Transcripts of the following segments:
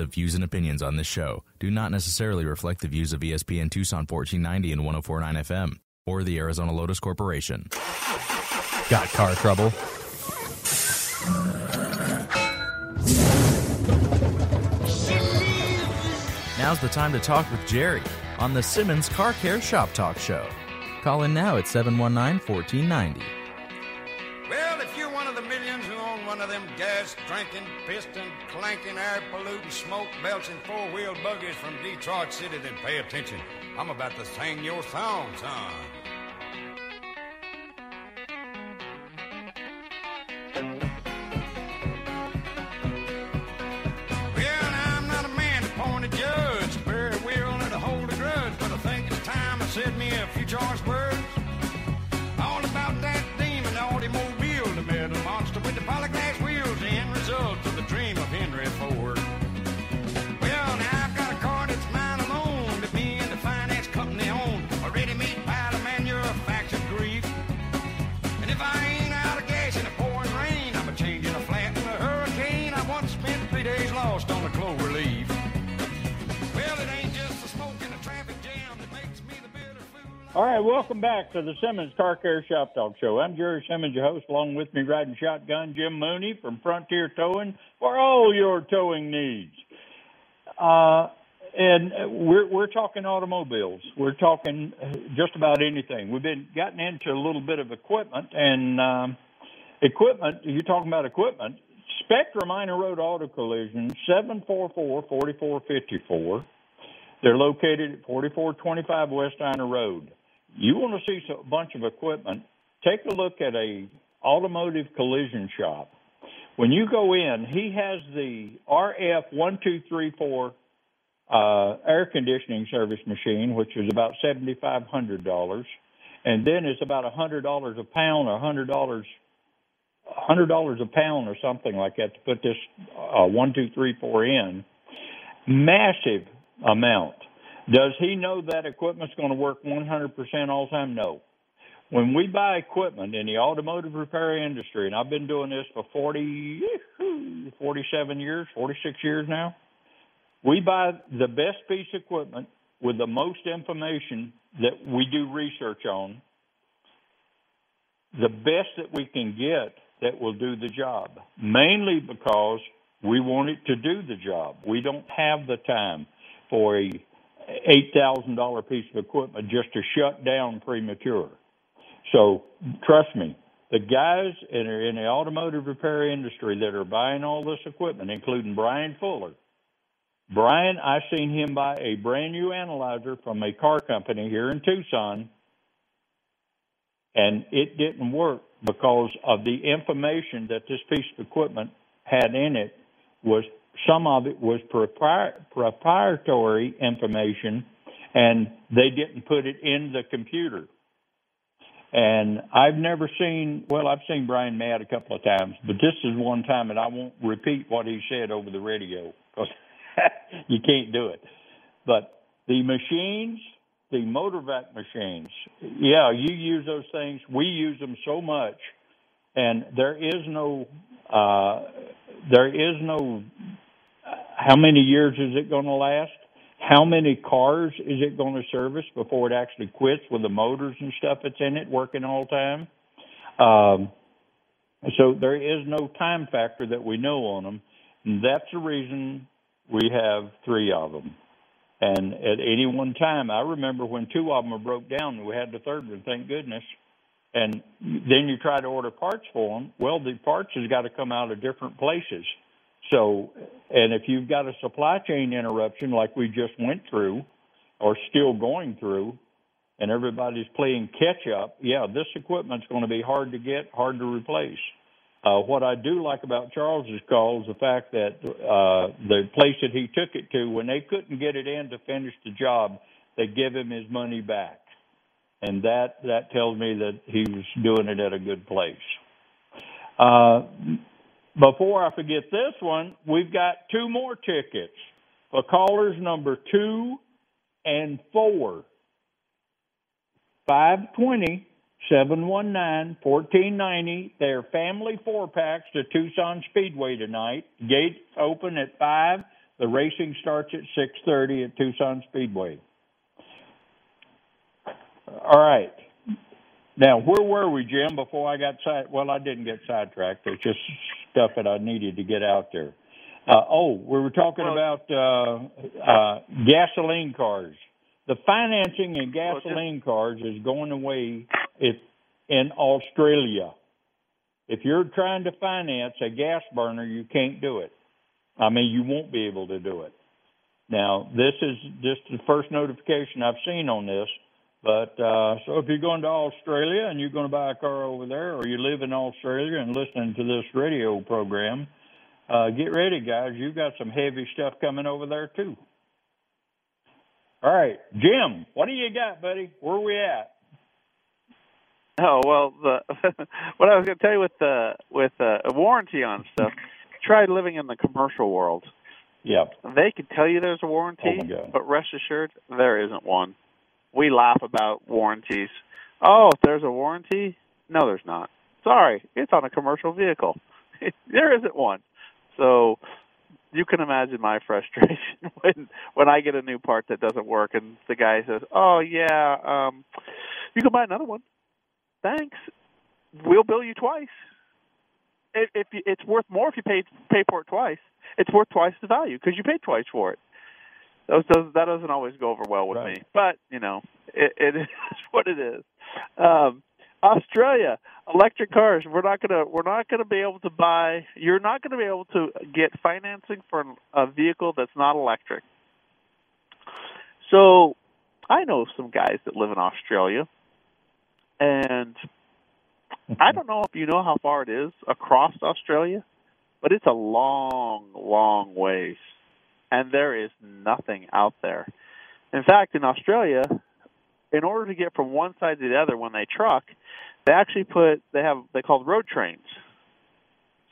The views and opinions on this show do not necessarily reflect the views of ESPN Tucson 1490 and 1049 FM or the Arizona Lotus Corporation. Got car trouble? Now's the time to talk with Jerry on the Simmons Car Care Shop Talk Show. Call in now at 719 1490. Drinking, piston clanking, air polluting, smoke belching four wheel buggies from Detroit City, then pay attention. I'm about to sing your song, son. I'm not a man All right, welcome back to the Simmons Car Care Shop Talk Show. I'm Jerry Simmons, your host. Along with me, riding shotgun, Jim Mooney from Frontier Towing for all your towing needs. Uh, and we're we're talking automobiles. We're talking just about anything. We've been gotten into a little bit of equipment and um, equipment. You're talking about equipment. Spectra Minor Road Auto Collision, 744-4454. They're located at 4425 West Diner Road. You want to see a bunch of equipment? Take a look at a automotive collision shop. When you go in, he has the RF one two three four uh, air conditioning service machine, which is about seventy five hundred dollars, and then it's about a hundred dollars a pound or hundred dollars hundred dollars a pound or something like that to put this uh, one two three four in. Massive amount. Does he know that equipment's going to work 100% all the time? No. When we buy equipment in the automotive repair industry, and I've been doing this for 40, 47 years, 46 years now, we buy the best piece of equipment with the most information that we do research on, the best that we can get that will do the job, mainly because we want it to do the job. We don't have the time for a eight thousand dollar piece of equipment just to shut down premature. So trust me, the guys in, in the automotive repair industry that are buying all this equipment, including Brian Fuller. Brian, I seen him buy a brand new analyzer from a car company here in Tucson, and it didn't work because of the information that this piece of equipment had in it was some of it was proprietary information and they didn't put it in the computer. And I've never seen, well, I've seen Brian mad a couple of times, but this is one time and I won't repeat what he said over the radio because you can't do it. But the machines, the motorvac machines, yeah, you use those things. We use them so much, and there is no, uh, there is no how many years is it going to last? How many cars is it going to service before it actually quits with the motors and stuff that's in it working all the time? Um, so there is no time factor that we know on them. And that's the reason we have three of them. And at any one time, I remember when two of them broke down, we had the third one, thank goodness. And then you try to order parts for them. Well, the parts has got to come out of different places. So, and if you've got a supply chain interruption like we just went through or still going through, and everybody's playing catch up, yeah, this equipment's going to be hard to get, hard to replace. Uh, what I do like about Charles's call is the fact that uh, the place that he took it to, when they couldn't get it in to finish the job, they give him his money back, and that that tells me that he was doing it at a good place. Uh, before I forget this one, we've got two more tickets for callers number two and four. 520 719 1490. They're family four packs to Tucson Speedway tonight. Gates open at 5. The racing starts at 6:30 at Tucson Speedway. All right. Now, where were we, Jim? Before I got side, well, I didn't get sidetracked. There's just stuff that I needed to get out there. Uh, oh, we were talking Well- about uh, uh, gasoline cars. The financing in Well, just- gasoline cars is going away if in Australia. If you're trying to finance a gas burner, you can't do it. I mean, you won't be able to do it. Now, this is just the first notification I've seen on this. But uh, so if you're going to Australia and you're going to buy a car over there, or you live in Australia and listening to this radio program, uh, get ready, guys. You've got some heavy stuff coming over there too. All right, Jim, what do you got, buddy? Where are we at? Oh well, the what I was going to tell you with the with uh, a warranty on stuff. Try living in the commercial world. Yeah, They can tell you there's a warranty, Oh, but rest assured there isn't one. We laugh about warranties. Oh, if there's a warranty, no, there's not. Sorry, it's on a commercial vehicle. there isn't one. So you can imagine my frustration when when I get a new part that doesn't work and the guy says, "Oh yeah, um, you can buy another one." Thanks. We'll bill you twice. If, if you, it's worth more if you pay pay for it twice, it's worth twice the value because you paid twice for it. Those that doesn't always go over well with Right. me, but you know it, it is what it is. Um, Australia electric cars. We're not gonna we're not gonna be able to buy. You're not gonna be able to get financing for a vehicle that's not electric. So, I know some guys that live in Australia, and I don't know if you know how far it is across Australia, but it's a long, long ways, and there is nothing out there. In fact, in Australia, in order to get from one side to the other when they truck, they actually put they have they called road trains.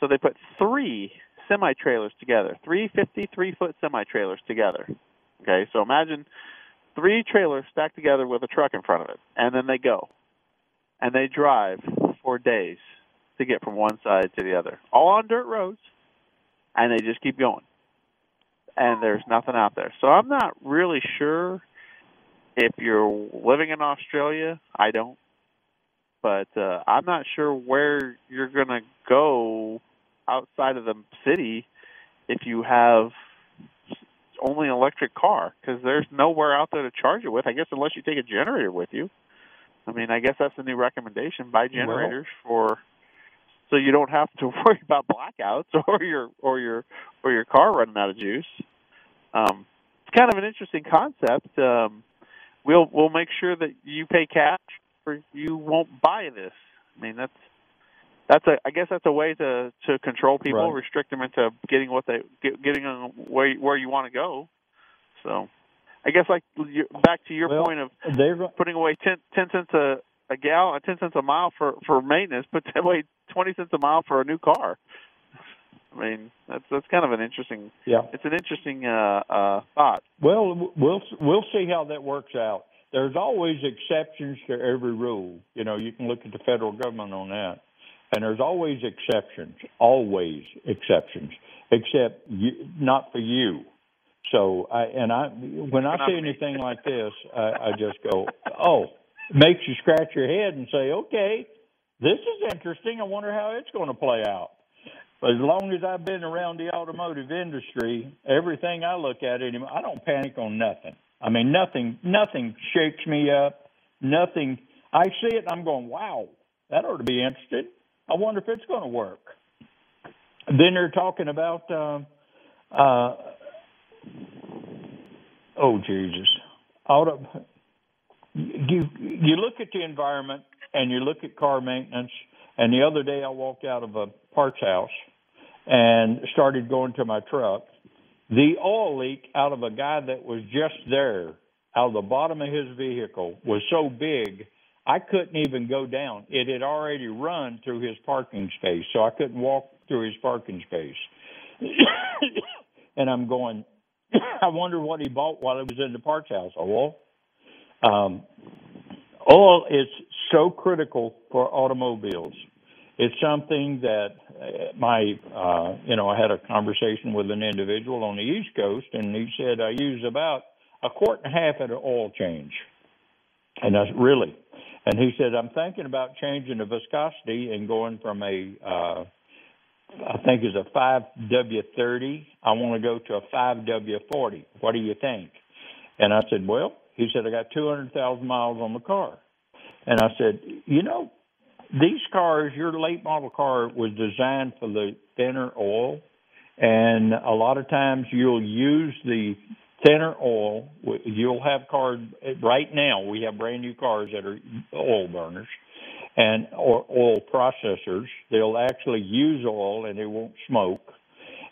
So they put three semi trailers together, three fifty three foot semi trailers together. Okay, so imagine three trailers stacked together with a truck in front of it, and then they go, and they drive for days to get from one side to the other, all on dirt roads, and they just keep going. And there's nothing out there. So I'm not really sure if you're living in Australia. I don't, but uh, I'm not sure where you're gonna go outside of the city if you have only an electric car because there's nowhere out there to charge it with. I guess unless you take a generator with you. I mean, I guess that's the new recommendation: buy generators for so you don't have to worry about blackouts or your or your or your car running out of juice. Um, it's kind of an interesting concept. Um, we'll we'll make sure that you pay cash or you won't buy this. I mean, that's that's a I guess that's a way to to control people, Right. restrict them into getting what they get, getting them where where you want to go. So, I guess like back to your Well, point of putting away ten ten cents a a gallon, ten cents a mile for for maintenance, put away twenty cents a mile for a new car. I mean, that's that's kind of an interesting. yeah. It's an interesting uh, uh, thought. Well, we'll we'll see how that works out. There's always exceptions to every rule. You know, you can look at the federal government on that, and there's always exceptions. Always exceptions, except you, not for you. So, I and I when I see anything like this, I, I just go, oh, makes you scratch your head and say, okay, this is interesting. I wonder how it's going to play out. As long as I've been around the automotive industry, everything I look at anymore, I don't panic on nothing. I mean, nothing, nothing shakes me up. Nothing. I see it and I'm going, wow, that ought to be interesting. I wonder if it's going to work. Then they're talking about, uh, uh, oh Jesus, auto. You you look at the environment and you look at car maintenance. And the other day I walked out of a parts house and started going to my truck. The oil leak out of a guy that was just there, out of the bottom of his vehicle, was so big I couldn't even go down. It had already run through his parking space, so I couldn't walk through his parking space. and I'm going, I wonder what he bought while he was in the parts house. Oil. Um, oil is so critical for automobiles. It's something that my, uh, you know, I had a conversation with an individual on the East Coast, and he said I use about a quart and a half at an oil change. And that's really. And he said, I'm thinking about changing the viscosity and going from a, uh, I think it's a 5W30. I want to go to a 5W40. What do you think? And I said, Well, he said, I got 200,000 miles on the car. And I said, You know, these cars, your late model car was designed for the thinner oil. And a lot of times you'll use the thinner oil. You'll have cars right now. We have brand new cars that are oil burners and or oil processors. They'll actually use oil and they won't smoke,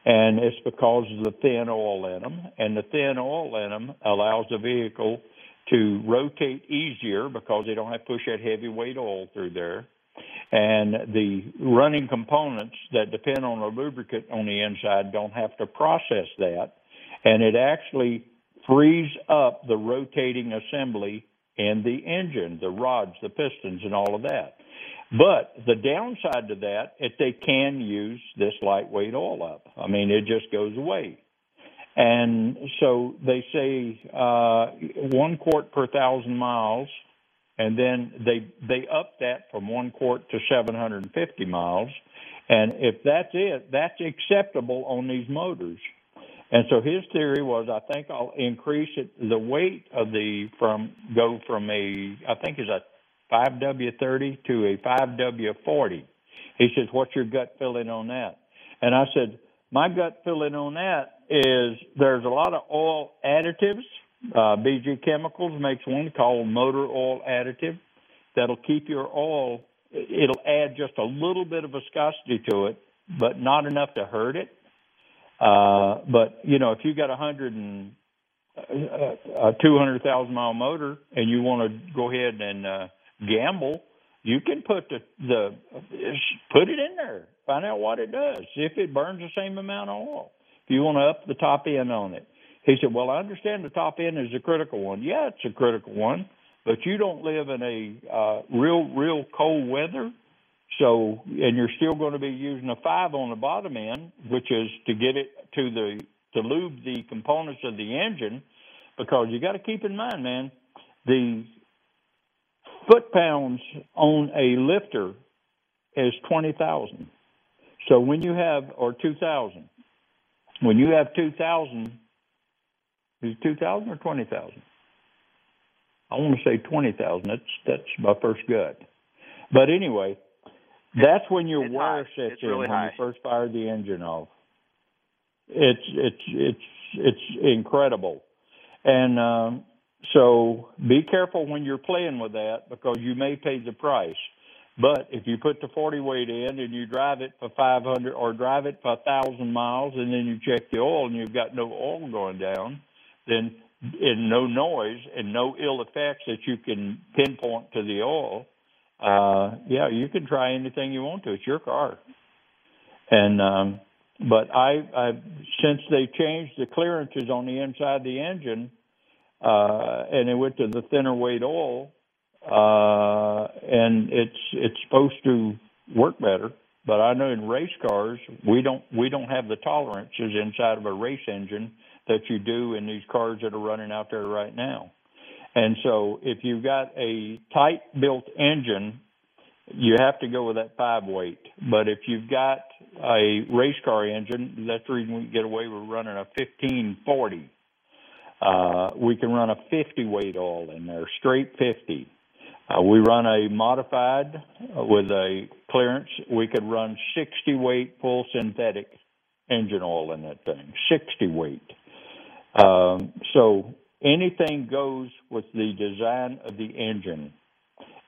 and it's because of the thin oil in them. And the thin oil in them allows the vehicle to rotate easier because they don't have to push that heavy weight oil through there. And the running components that depend on a lubricant on the inside don't have to process that and it actually frees up the rotating assembly in the engine, the rods, the pistons, and all of that. But the downside to that, if they can use this lightweight oil up, I mean, it just goes away. And so they say uh, one quart per thousand miles, and then they they up that from one quart to 750 miles. And if that's it, that's acceptable on these motors. And so his theory was, I think I'll increase it, the weight of the from go from a, I think is a 5W30 to a 5W40. He says, "What's your gut feeling on that?" And I said, "My gut feeling on that is there's a lot of oil additives. Uh, BG Chemicals makes one called motor oil additive that'll keep your oil. It'll add just a little bit of viscosity to it, but not enough to hurt it." Uh, but you know, if you've got a hundred and uh, a two hundred thousand mile motor, and you want to go ahead and uh, gamble, you can put the the put it in there, find out what it does, see if it burns the same amount of oil. If you want to up the top end on it, he said, "Well, I understand the top end is a critical one. Yeah, it's a critical one, but you don't live in a uh, real real cold weather." So, and you're still going to be using a five on the bottom end, which is to get it to the to lube the components of the engine, because you got to keep in mind, man, the foot pounds on a lifter is twenty thousand. So when you have or two thousand, when you have two thousand, is it two thousand or twenty thousand? I want to say twenty thousand. That's that's my first gut. But anyway, that's when your it's wear high. sets It's in really when high. you first fire the engine off. It's it's it's it's incredible, and um, so be careful when you're playing with that because you may pay the price. But if you put the 40 weight in and you drive it for 500 or drive it for a thousand miles and then you check the oil and you've got no oil going down, then and no noise and no ill effects that you can pinpoint to the oil, uh, yeah, you can try anything you want to. It's your car. And um, but I, I since they changed the clearances on the inside of the engine, uh, and it went to the thinner weight oil, uh, and it's it's supposed to work better. But I know in race cars we don't we don't have the tolerances inside of a race engine that you do in these cars that are running out there right now. And so if you've got a tight built engine, you have to go with that five weight. But if you've got a race car engine, that's the reason we get away with running a 1540. Uh, we can run a 50 weight oil in there, straight 50. Uh, we run a modified uh, with a clearance. We could run 60 weight full synthetic engine oil in that thing, 60 weight. Um, so anything goes with the design of the engine.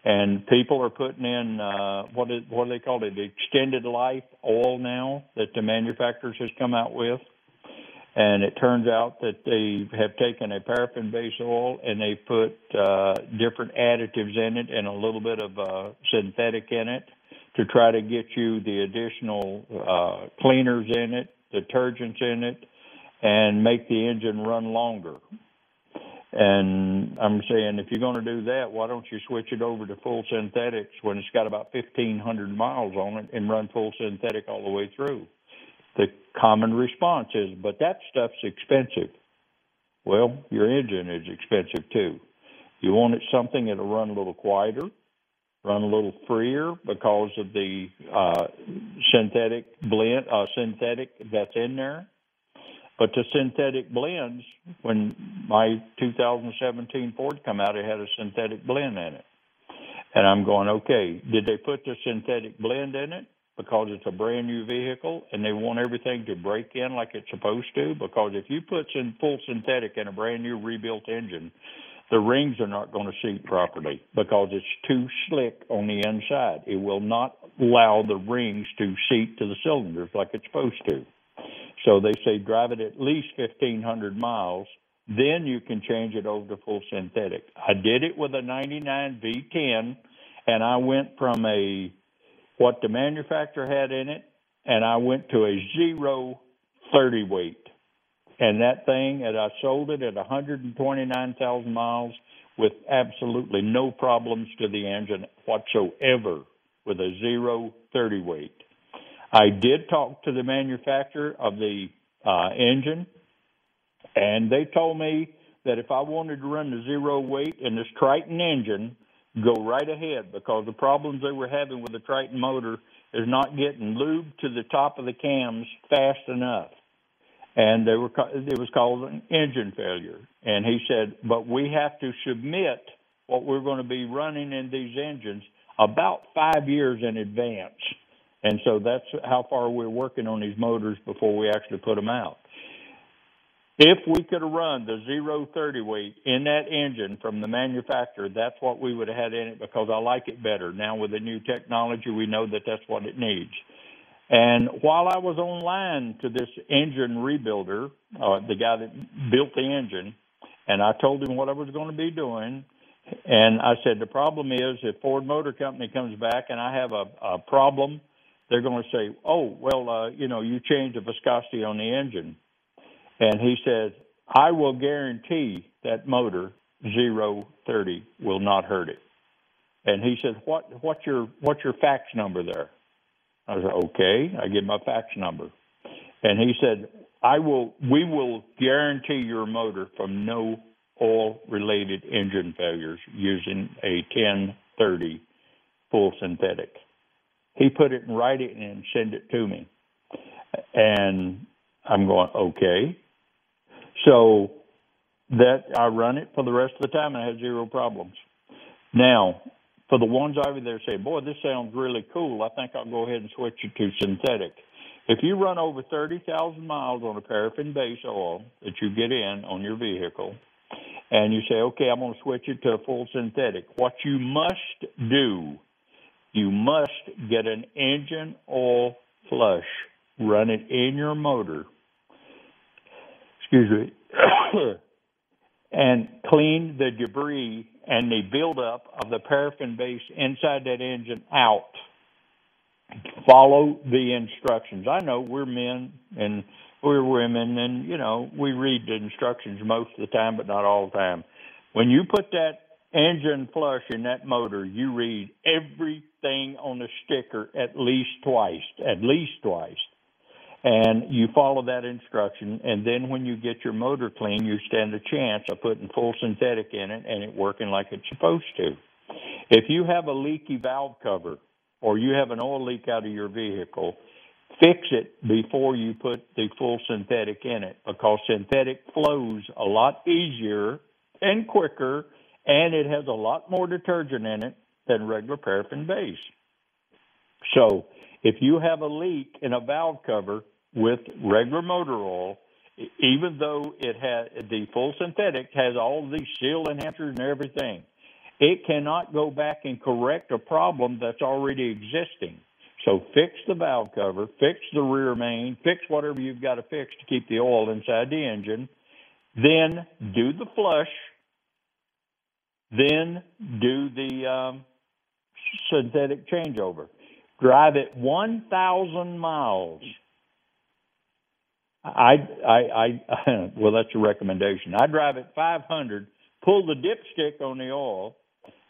And people are putting in uh, what is what do they call it? Extended life oil now that the manufacturers has come out with. And it turns out that they have taken a paraffin based oil and they put uh, different additives in it and a little bit of uh, synthetic in it to try to get you the additional uh, cleaners in it, detergents in it, and make the engine run longer. And I'm saying if you're going to do that, why don't you switch it over to full synthetics when it's got about 1,500 miles on it and run full synthetic all the way through? The common response is, but that stuff's expensive. Well, your engine is expensive too. You want it something that'll run a little quieter, run a little freer because of the uh, synthetic blend, uh, synthetic that's in there. But the synthetic blends, when my 2017 Ford come out, it had a synthetic blend in it. And I'm going, okay, did they put the synthetic blend in it because it's a brand new vehicle and they want everything to break in like it's supposed to? Because if you put in full synthetic in a brand new rebuilt engine, the rings are not going to seat properly because it's too slick on the inside. It will not allow the rings to seat to the cylinders like it's supposed to. So they say drive it at least 1,500 miles, then you can change it over to full synthetic. I did it with a 99 V10, and I went from a what the manufacturer had in it, and I went to a zero 30 weight. And that thing, and I sold it at 129,000 miles with absolutely no problems to the engine whatsoever with a zero 30 weight. I did talk to the manufacturer of the uh, engine, and they told me that if I wanted to run the zero weight in this Triton engine, go right ahead because the problems they were having with the Triton motor is not getting lube to the top of the cams fast enough. And they were it was called an engine failure. And he said, but we have to submit what we're going to be running in these engines about five years in advance. And so that's how far we're working on these motors before we actually put them out. If we could have run the zero thirty weight in that engine from the manufacturer, that's what we would have had in it because I like it better. Now with the new technology, we know that that's what it needs. And while I was online to this engine rebuilder, uh, the guy that built the engine, and I told him what I was going to be doing, and I said the problem is if Ford Motor Company comes back and I have a, a problem they're going to say, "Oh, well, uh, you know, you changed the viscosity on the engine," and he said, "I will guarantee that motor zero thirty will not hurt it." And he said, "What what's your what's your fax number there?" I said, "Okay." I give my fax number, and he said, "I will. We will guarantee your motor from no oil-related engine failures using a 1030 full synthetic." He put it in writing and sent it to me. And I'm going, okay. So that I run it for the rest of the time and I had zero problems. Now, for the ones over there say, boy, this sounds really cool, I think I'll go ahead and switch it to synthetic. If you run over 30,000 miles on a paraffin base oil that you get in on your vehicle, and you say, okay, I'm going to switch it to a full synthetic, what you must do you must get an engine oil flush, run it in your motor, excuse me, and clean the debris and the buildup of the paraffin base inside that engine out. Follow the instructions. I know we're men and we're women, and you know we read the instructions most of the time, but not all the time. When you put that engine flush in that motor, you read everything on the sticker at least twice, at least twice. And you follow that instruction, and then when you get your motor clean, you stand a chance of putting full synthetic in it and it working like it's supposed to. If you have a leaky valve cover or you have an oil leak out of your vehicle, fix it before you put the full synthetic in it because synthetic flows a lot easier and quicker and it has a lot more detergent in it than regular paraffin base. So if you have a leak in a valve cover with regular motor oil, even though it has the full synthetic has all these seal enhancers and everything, it cannot go back and correct a problem that's already existing. So fix the valve cover, fix the rear main, fix whatever you've got to fix to keep the oil inside the engine. Then do the flush then do the um, synthetic changeover. Drive it 1,000 miles. I, I, I, well, that's a recommendation. I drive it 500 pull the dipstick on the oil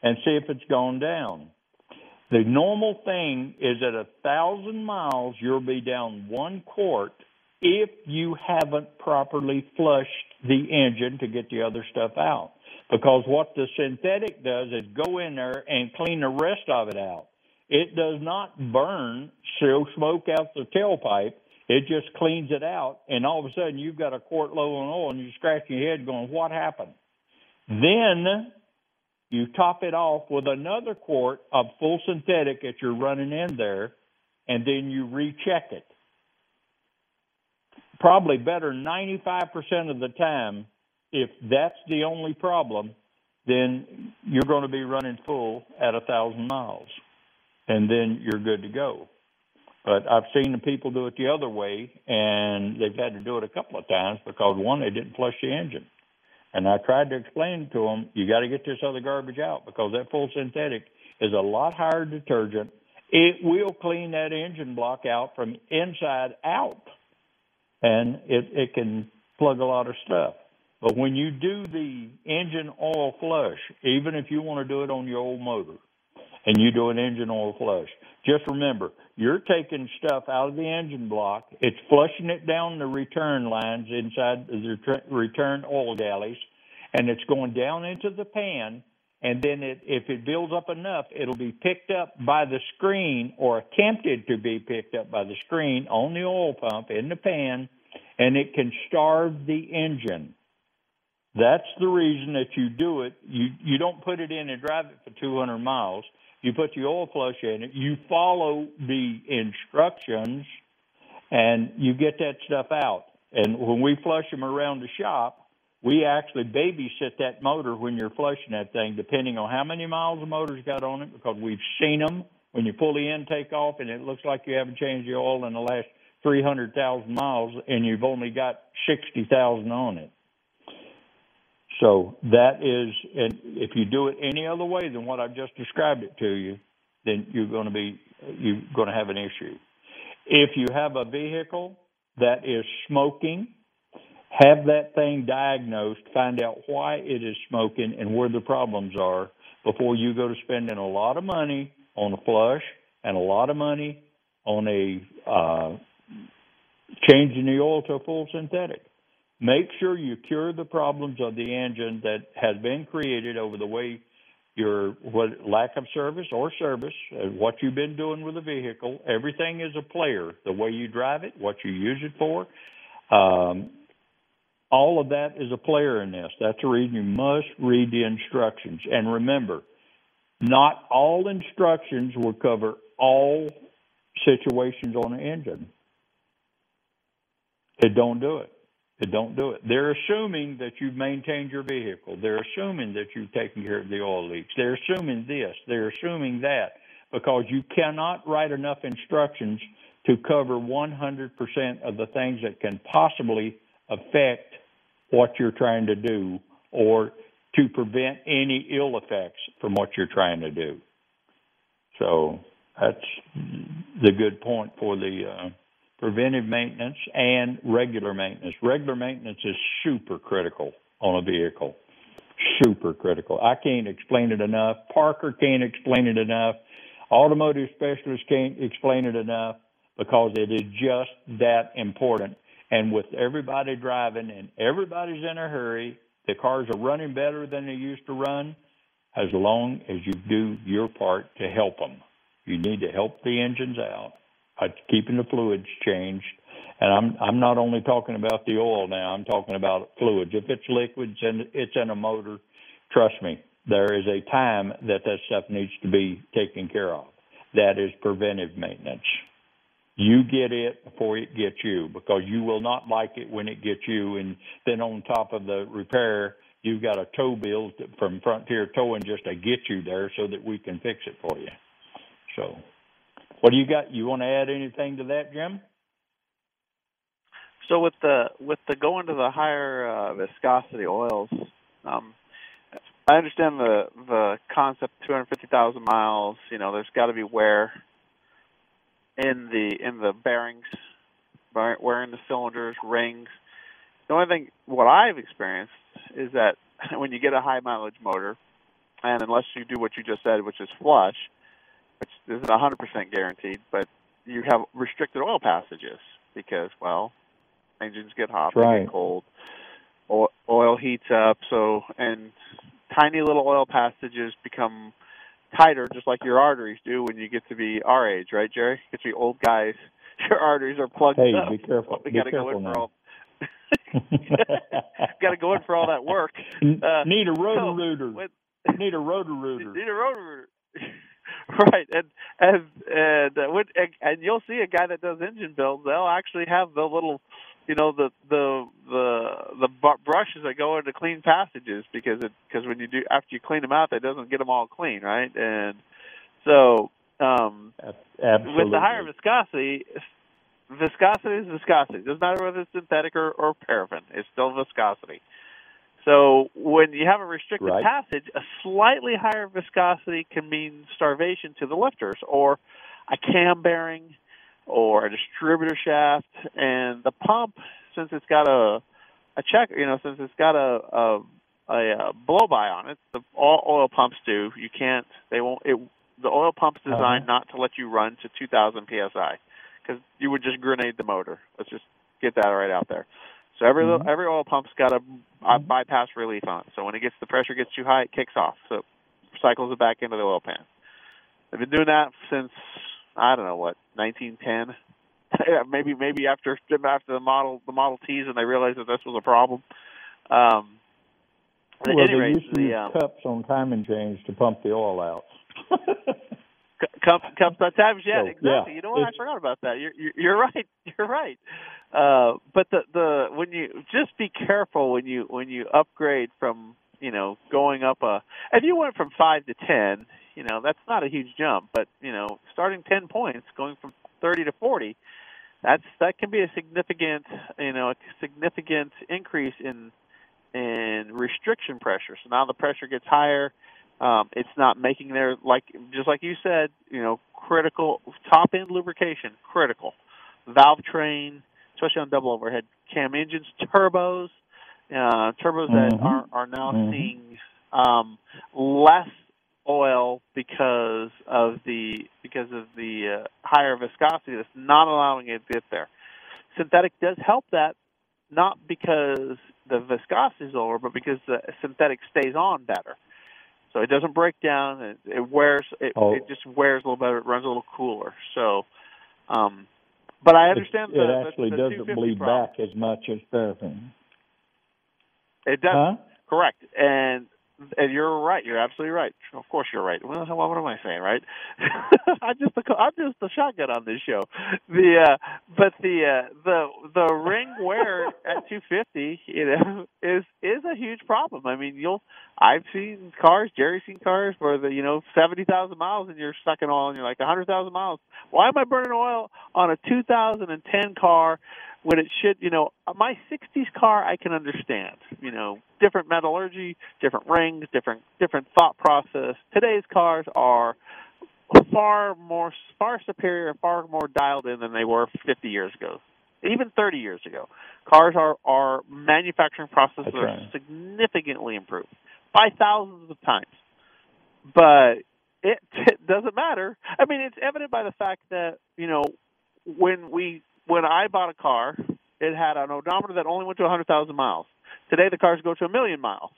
and see if it's gone down. The normal thing is at a thousand miles, you'll be down one quart if you haven't properly flushed the engine to get the other stuff out. Because what the synthetic does is go in there and clean the rest of it out. It does not burn, smoke out the tailpipe. It just cleans it out, and all of a sudden you've got a quart low on oil, and you're scratching your head going, "What happened?" Then you top it off with another quart of full synthetic that you're running in there, and then you recheck it. Probably better 95% of the time, if that's the only problem, then you're going to be running full at a thousand miles, and then you're good to go. But I've seen the people do it the other way, and they've had to do it a couple of times because one, they didn't flush the engine. And I tried to explain to them, you got to get this other garbage out because that full synthetic is a lot higher detergent. It will clean that engine block out from inside out, and it it can plug a lot of stuff. But when you do the engine oil flush, even if you want to do it on your old motor, and you do an engine oil flush, just remember you're taking stuff out of the engine block. It's flushing it down the return lines inside the return oil galleys, and it's going down into the pan. And then it, if it builds up enough, it'll be picked up by the screen or attempted to be picked up by the screen on the oil pump in the pan, and it can starve the engine. That's the reason that you do it. You you don't put it in and drive it for 200 miles you put the oil flush in it, you follow the instructions, and you get that stuff out. And when we flush them around the shop, we actually babysit that motor when you're flushing that thing, depending on how many miles the motor's got on it, because we've seen them when you pull the intake off and it looks like you haven't changed the oil in the last 300,000 miles and you've only got 60,000 on it. So that is, and if you do it any other way than what I've just described it to you, then you're going to be you're going to have an issue. If you have a vehicle that is smoking, have that thing diagnosed, find out why it is smoking and where the problems are before you go to spending a lot of money on a flush and a lot of money on a uh, changing the oil to a full synthetic. Make sure you cure the problems of the engine that has been created over the way your what, lack of service or service, uh, what you've been doing with the vehicle. Everything is a player. The way you drive it, what you use it for, um, all of that is a player in this. That's the reason you must read the instructions. And remember, not all instructions will cover all situations on an engine. It don't do it don't do it. They're assuming that you've maintained your vehicle. They're assuming that you've taken care of the oil leaks. They're assuming this. They're assuming that because you cannot write enough instructions to cover 100% of the things that can possibly affect what you're trying to do or to prevent any ill effects from what you're trying to do. So that's the good point for the uh, preventive maintenance, and regular maintenance. Regular maintenance is super critical on a vehicle. Super critical. I can't explain it enough. Parker can't explain it enough. Automotive specialists can't explain it enough because it is just that important. And with everybody driving and everybody's in a hurry, the cars are running better than they used to run as long as you do your part to help them. You need to help the engines out uh, keeping the fluids changed. And I'm I'm not only talking about the oil now. I'm talking about fluids. If it's liquids and it's in a motor, trust me, there is a time that that stuff needs to be taken care of. That is preventive maintenance. You get it before it gets you because you will not like it when it gets you. And then on top of the repair, you've got a tow bill from Frontier Towing just to get you there so that we can fix it for you. So what do you got? You want to add anything to that, Jim? So with the with the going to the higher uh, viscosity oils, um, I understand the the concept 250,000 miles. You know, there's got to be wear in the in the bearings, wear in the cylinders, rings. The only thing what I've experienced is that when you get a high mileage motor, and unless you do what you just said, which is flush, which isn't 100% guaranteed, but you have restricted oil passages because, well, engines get hot, they right. get cold, oil, oil heats up, so and tiny little oil passages become tighter, just like your arteries do when you get to be our age, right, Jerry? Get to be old guys, your arteries are plugged Hey, up. be careful. We Be got to go careful in now. for all. got to go in for all that work. Uh, Need a Roto-Rooter. Need a Roto-Rooter. need a Roto-Rooter. right, and and and, uh, when, and and you'll see a guy that does engine builds. They'll actually have the little, you know, the the the the bu- brushes that go into clean passages because it because when you do after you clean them out, that doesn't get them all clean, right? And so um, Absolutely. with the higher viscosity, viscosity is viscosity. It doesn't matter whether it's synthetic or, or paraffin. It's still viscosity. So when you have a restricted Right. passage, a slightly higher viscosity can mean starvation to the lifters, or a cam bearing, or a distributor shaft, and the pump, since it's got a a check, you know, since it's got a a, a, uh blow by on it, the all oil pumps do. You can't. They won't. It the oil pump's designed Uh-huh. not to let you run to 2,000 psi because you would just grenade the motor. Let's just get that right out there. So every Mhm. every oil pump's got a, a Mhm. bypass relief on it. So when it gets the pressure gets too high, it kicks off. So it cycles it back into the oil pan. They've been doing that since I don't know what 1910. Maybe maybe after after the model the Model Ts and they realized that this was a problem. Um, well, they rate, used to the use um, cups on timing chains to pump the oil out. C- cup cups on times yeah So, exactly yeah, you know what i forgot about that you're you're, you're right you're right uh but the the when you just be careful when you when you upgrade from you know going up a if you went from five to ten you know that's not a huge jump but you know starting ten points going from thirty to forty that's that can be a significant you know a significant increase in in restriction pressure so now the pressure gets higher um, it's not making their like just like you said, you know, critical top end lubrication, critical. Valve train, especially on double overhead cam engines, turbos, uh, turbos that Mhm. are are now Mhm. seeing um, less oil because of the because of the uh, higher viscosity that's not allowing it to get there. Synthetic does help that, not because the viscosity is lower, but because the synthetic stays on better. So it doesn't break down. It, it wears. It, Oh. it just wears a little better. It runs a little cooler. So, um, but I understand it, the, it actually the, doesn't bleed problem. back as much as paraffin. It does. Huh? Correct. And and you're right. You're absolutely right. Of course, you're right. Well, what am I saying, right? I'm just the I'm just the shotgun on this show. The uh, but the uh, the the ring wear at 250, you know, is is a huge problem. I mean, you'll I've seen cars, Jerry's seen cars where the you know 70,000 miles and you're stuck in oil and you're like 100,000 miles. Why am I burning oil on a 2010 car when it should, you know, my 60s car I can understand, you know, different metallurgy, different rings, different different thought process. Today's cars are far more far superior and far more dialed in than they were 50 years ago. Even 30 years ago. Cars are are manufacturing processes are significantly improved by thousands of times. But it, it doesn't matter. I mean, it's evident by the fact that, you know, when we when I bought a car, it had an odometer that only went to 100,000 miles. Today, the cars go to a million miles.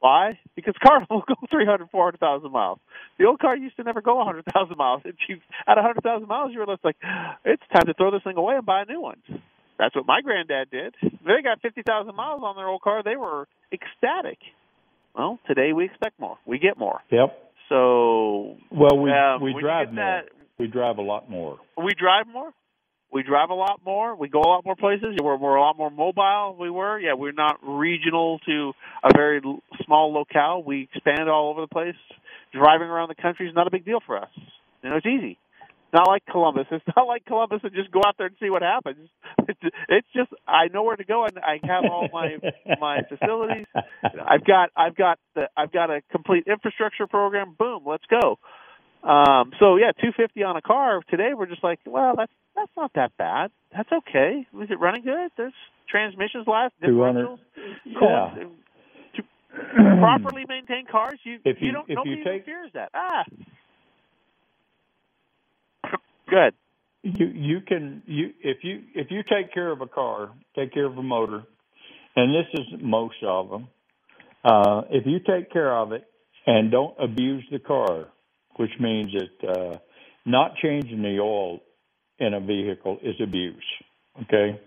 Why? Because cars will go 300, 400,000 miles. The old car used to never go 100,000 miles. And you, at 100,000 miles, you were like, it's time to throw this thing away and buy a new one. That's what my granddad did. They got 50,000 miles on their old car. They were ecstatic. Well, today we expect more. We get more. Yep. So Well, we um, we drive more. that, We drive a lot more. we drive more. We drive a lot more. We go a lot more places. We're, we're a lot more mobile. We were, yeah. We're not regional to a very small locale. We expand all over the place. Driving around the country is not a big deal for us. You know, it's easy. It's not like Columbus. It's not like Columbus and just go out there and see what happens. It's, it's just I know where to go and I have all my my facilities. I've got I've got the I've got a complete infrastructure program. Boom, let's go. Um, so yeah, two fifty on a car today. We're just like, well, that's that's not that bad. That's okay. Is it running good? There's transmissions last 200. differentials. Yeah. Two, properly maintained cars, you If you, you- don't if nobody you take- fears that. Ah, good. you you can you if you if you take care of a car, take care of a motor, and this is most of them. Uh, if you take care of it and don't abuse the car, which means that uh, not changing the oil in a vehicle is abuse. Okay.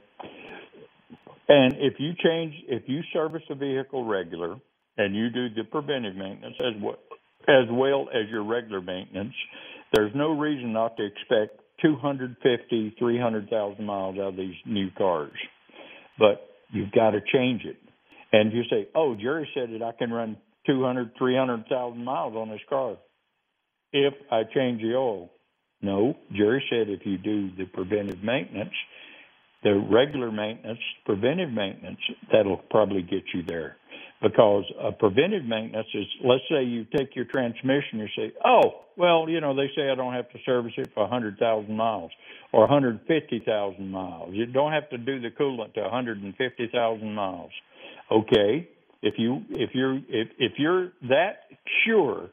And if you change, if you service a vehicle regular and you do the preventive maintenance as well as well as your regular maintenance, there's no reason not to expect 250, 300,000 miles out of these new cars. But you've got to change it. And you say, "Oh, Jerry said that I can run 200, 300,000 miles on this car if I change the oil." No, Jerry said if you do the preventive maintenance, the regular maintenance, preventive maintenance, that'll probably get you there. Because uh, preventive maintenance is, let's say you take your transmission, you say, oh, well, you know, they say I don't have to service it for 100,000 miles or 150,000 miles. You don't have to do the coolant to 150,000 miles. Okay, if you if you're if if you're that sure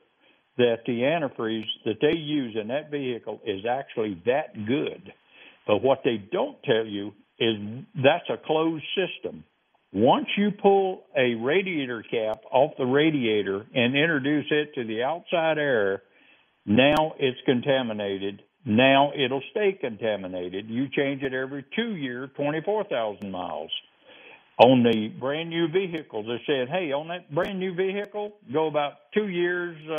that the antifreeze that they use in that vehicle is actually that good, but what they don't tell you is that's a closed system. Once you pull a radiator cap off the radiator and introduce it to the outside air, now it's contaminated. Now it'll stay contaminated. You change it every two years, 24,000 miles. On the brand new vehicles, they said, hey, on that brand new vehicle, go about two years, uh,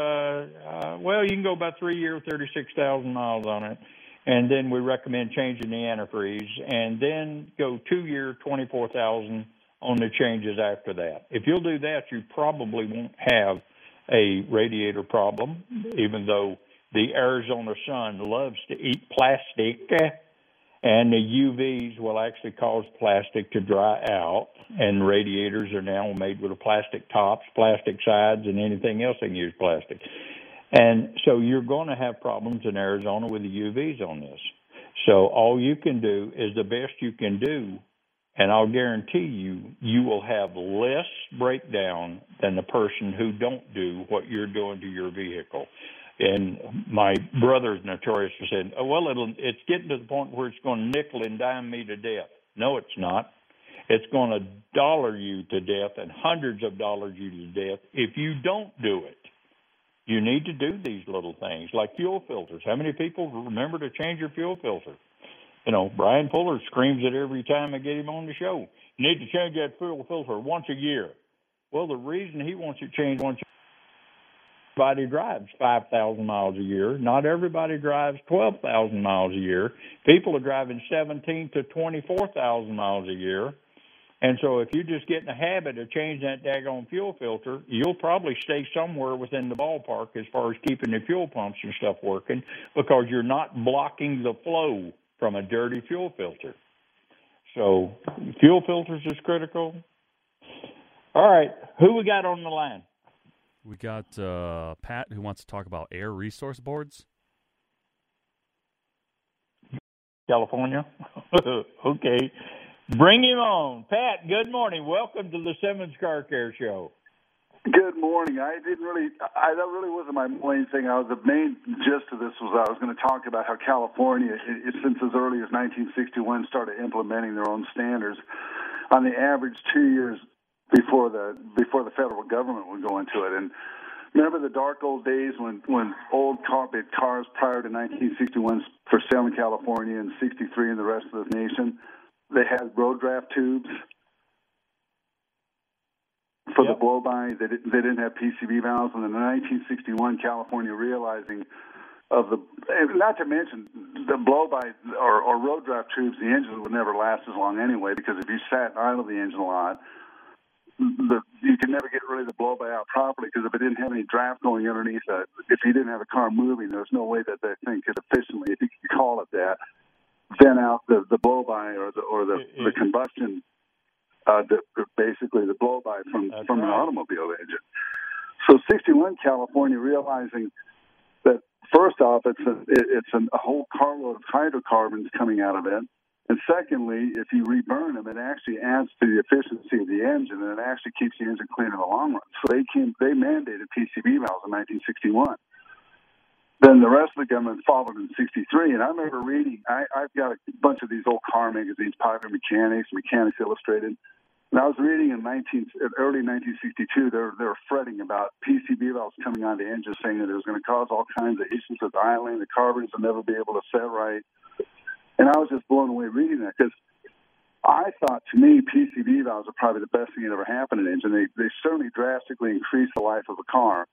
uh, well, you can go about three years, 36,000 miles on it. And then we recommend changing the antifreeze, and then go two year, twenty four thousand on the changes after that. If you'll do that, you probably won't have a radiator problem, even though the Arizona sun loves to eat plastic, and the UVs will actually cause plastic to dry out. And radiators are now made with a plastic tops, plastic sides, and anything else they can use plastic. And so you're going to have problems in Arizona with the UVs on this. So all you can do is the best you can do, and I'll guarantee you, you will have less breakdown than the person who don't do what you're doing to your vehicle. And my brother's notorious for saying, oh, well, it'll, it's getting to the point where it's going to nickel and dime me to death. No, it's not. It's going to dollar you to death and hundreds of dollars you to death if you don't do it. You need to do these little things like fuel filters. How many people remember to change your fuel filter? You know, Brian Fuller screams it every time I get him on the show. You need to change that fuel filter once a year. Well, the reason he wants it changed once everybody drives 5,000 miles a year. Not everybody drives 12,000 miles a year. People are driving 17 to 24,000 miles a year. And so if you just get in the habit of changing that daggone fuel filter, you'll probably stay somewhere within the ballpark as far as keeping the fuel pumps and stuff working because you're not blocking the flow from a dirty fuel filter. So fuel filters is critical. All right, who we got on the line? We got uh, Pat who wants to talk about air resource boards. California. okay. Bring him on. Pat, good morning. Welcome to the Simmons Car Care Show. Good morning. I didn't really, I that really wasn't my main thing. I was the main gist of this was I was going to talk about how California, it, since as early as 1961, started implementing their own standards. On the average, two years before the before the federal government would go into it. And remember the dark old days when when old carpet cars prior to 1961 for sale in California and 63 in the rest of the nation they had road draft tubes for Yep. the blow by. They didn't, they didn't have PCV valves. And in 1961, California realizing of the, not to mention the blow by or, or road draft tubes, the engine would never last as long anyway because if you sat and idled the engine a lot, the, you can never get rid of the blow by out properly because if it didn't have any draft going underneath it, if you didn't have a car moving, there's no way that that thing could efficiently, if you could call it that, vent out the the blow by or the or the It- the combustion, uh, the, basically the blow by from from an automobile engine. So 61 California realizing that first off it's a it, it's an, a whole carload of hydrocarbons coming out of it, And secondly, if you reburn them, it actually adds to the efficiency of the engine, and it actually keeps the engine clean in the long run. So they came, they mandated PCV valves in 1961. Then the rest of the government followed in '63, and I remember reading. I, I've got a bunch of these old car magazines, Popular Mechanics, Mechanics Illustrated, and I was reading in 19, early 1962. They're they're fretting about PCV valves coming on the engine, saying that it was going to cause all kinds of issues with idling. The carburetors will never be able to set right. And I was just blown away reading that because I thought, to me, PCV valves are probably the best thing that ever happened in engine. They they certainly drastically increase the life of a car.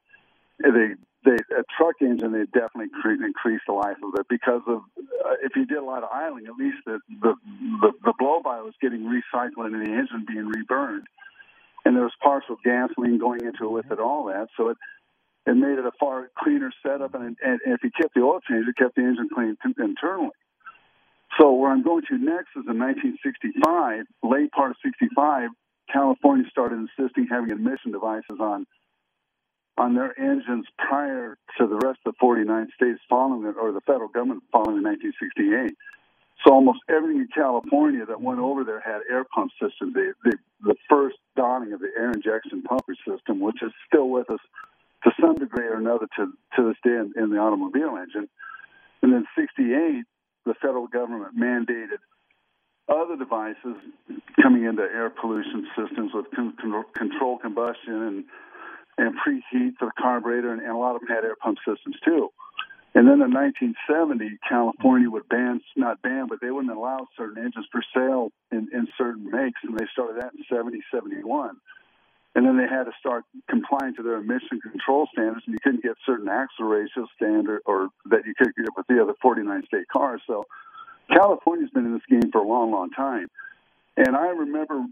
They they a truck engine they definitely cre- increase the life of it because of uh, if you did a lot of idling, at least the the the, the blow by was getting recycled into the engine being reburned, and there was partial gasoline going into it with it all that, so it it made it a far cleaner setup, and, and, and if you kept the oil change, it kept the engine clean t- internally. So where I'm going to next is in 1965, late part of 65, California started insisting having emission devices on on their engines prior to the rest of the 49 states following it, or the federal government following in 1968. So almost everything in California that went over there had air pump systems. The, the, first dawning of the air injection pumper system, which is still with us to some degree or another to, to this day in, in the automobile engine. And then 68, the federal government mandated other devices coming into air pollution systems with con- con- control combustion and and preheat for the carburetor, and, and a lot of them had air pump systems too. And then in 1970, California would ban, not ban, but they wouldn't allow certain engines for sale in, in certain makes, and they started that in 70, 71. And then they had to start complying to their emission control standards, and you couldn't get certain axle ratio standard or that you could get with the other 49 state cars. So California's been in this game for a long, long time. And I remember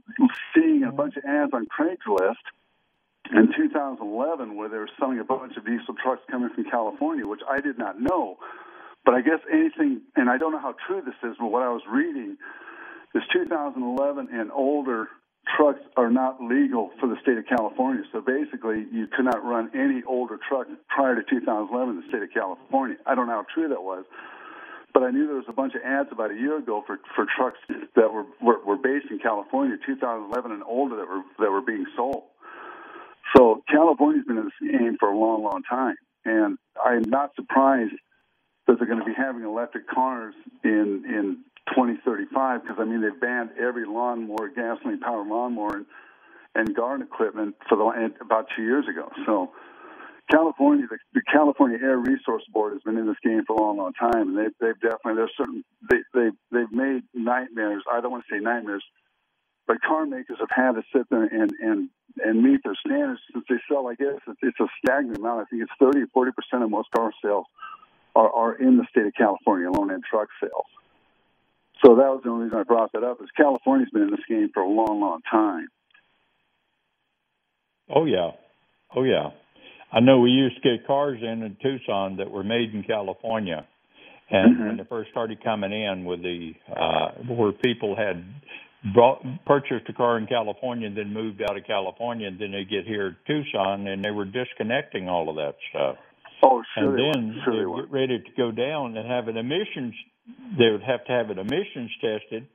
seeing a bunch of ads on Craigslist in 2011 where they were selling a bunch of diesel trucks coming from California, which I did not know. But I guess anything, and I don't know how true this is, but what I was reading is 2011 and older trucks are not legal for the state of California. So basically, you could not run any older truck prior to 2011 in the state of California. I don't know how true that was. But I knew there was a bunch of ads about a year ago for, for trucks that were, were were based in California, 2011 and older, that were that were being sold. So California's been in this game for a long, long time, and I'm not surprised that they're going to be having electric cars in in 2035 because I mean they've banned every lawnmower, gasoline powered lawnmower, and, and garden equipment for the about two years ago. So California, the, the California Air Resource Board has been in this game for a long, long time, and they've they've definitely there's certain they they they've made nightmares. I don't want to say nightmares but car makers have had to sit there and and and meet their standards since they sell. I guess it's a stagnant amount. I think it's 30 or 40 percent of most car sales are are in the state of California alone in truck sales. So that was the only reason I brought that up. Is California's been in this game for a long, long time. Oh yeah, oh yeah. I know we used to get cars in in Tucson that were made in California, and mm-hmm. when they first started coming in with the uh, where people had brought purchased a car in California and then moved out of California and then they get here to Tucson and they were disconnecting all of that stuff. Oh, sure. And then sure they they get ready to go down and have an emissions. They would have to have an emissions tested,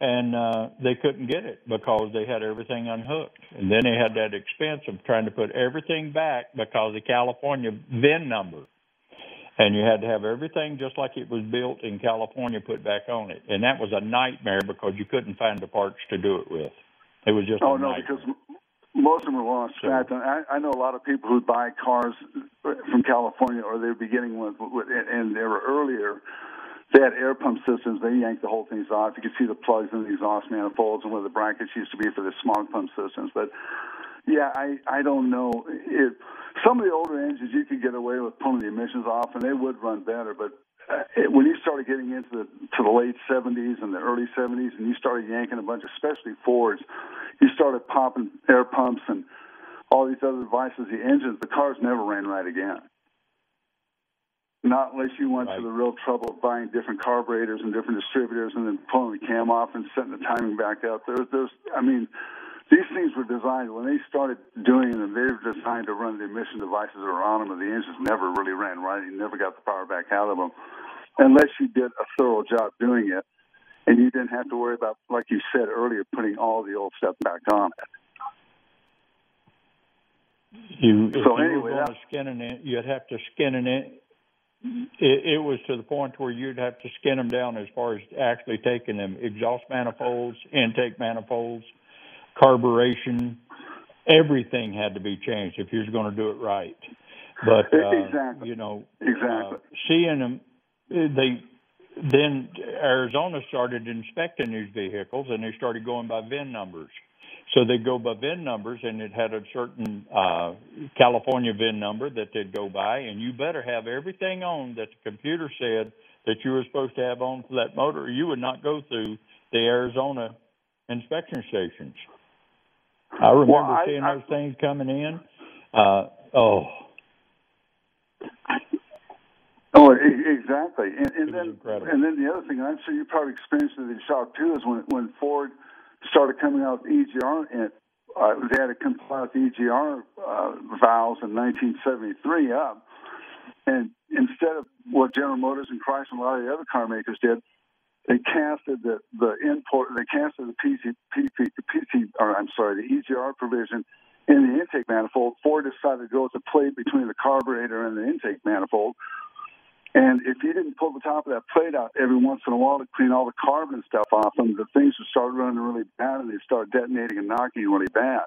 and uh, they couldn't get it because they had everything unhooked. And then they had that expense of trying to put everything back because the California VIN number and you had to have everything just like it was built in California put back on it, and that was a nightmare because you couldn't find the parts to do it with. It was just oh a no, nightmare. because most of them are scratch. So, I, I know a lot of people who buy cars from California, or they're beginning with, with and they were earlier. They had air pump systems. They yanked the whole things off. You could see the plugs in the exhaust manifolds and where the brackets used to be for the smog pump systems. But yeah, I I don't know if some of the older engines you could get away with pulling the emissions off, and they would run better. But when you started getting into the to the late 70s and the early 70s, and you started yanking a bunch, especially Fords, you started popping air pumps and all these other devices. The engines, the cars never ran right again. Not unless you went right. to the real trouble of buying different carburetors and different distributors, and then pulling the cam off and setting the timing back up. There's, there's, I mean these things were designed when they started doing them. They were designed to run the emission devices that were on them, and the engines never really ran right. You never got the power back out of them, unless you did a thorough job doing it. and you didn't have to worry about, like you said earlier, putting all the old stuff back on it. You, So you anyway, were going that- skin an in, you'd have to skin an in. It, it was to the point where you'd have to skin them down as far as actually taking them exhaust manifolds, intake manifolds, carburation, everything had to be changed if you was going to do it right. But uh, Exactly. you know, Exactly. uh, seeing them, they then Arizona started inspecting these vehicles and they started going by VIN numbers. So they go by VIN numbers, and it had a certain uh, California VIN number that they'd go by, and you better have everything on that the computer said that you were supposed to have on for that motor, or you would not go through the Arizona inspection stations. I remember Well, I- seeing I- those things coming in. Uh, oh, Oh, e- exactly. And, and then, incredible. and then the other thing, I'm sure you probably experienced it in shock too, is when when Ford started coming out with EGR, and uh, they had to comply with the EGR uh, valves in 1973 up, and instead of what General Motors and Chrysler and a lot of the other car makers did, they casted the the import, they casted the PC, PC, PC, or I'm sorry, the EGR provision in the intake manifold. Ford decided to go with the plate between the carburetor and the intake manifold. And if you didn't pull the top of that plate out every once in a while to clean all the carbon and stuff off them, the things would start running really bad and they'd start detonating and knocking really bad.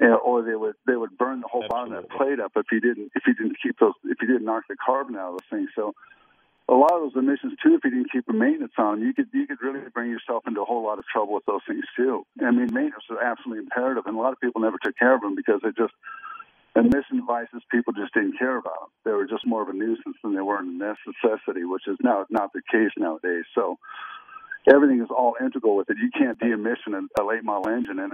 And, or they would they would burn the whole bottom of that plate up if you didn't if you didn't keep those if you didn't knock the carbon out of those things. So a lot of those emissions too, if you didn't keep a maintenance on them, you could you could really bring yourself into a whole lot of trouble with those things too. I mean, maintenance is absolutely imperative, and a lot of people never took care of them because they just emission devices people just didn't care about them. They were just more of a nuisance than they were a necessity, which is now not the case nowadays. So everything is all integral with it. You can't de-emission a late model engine, and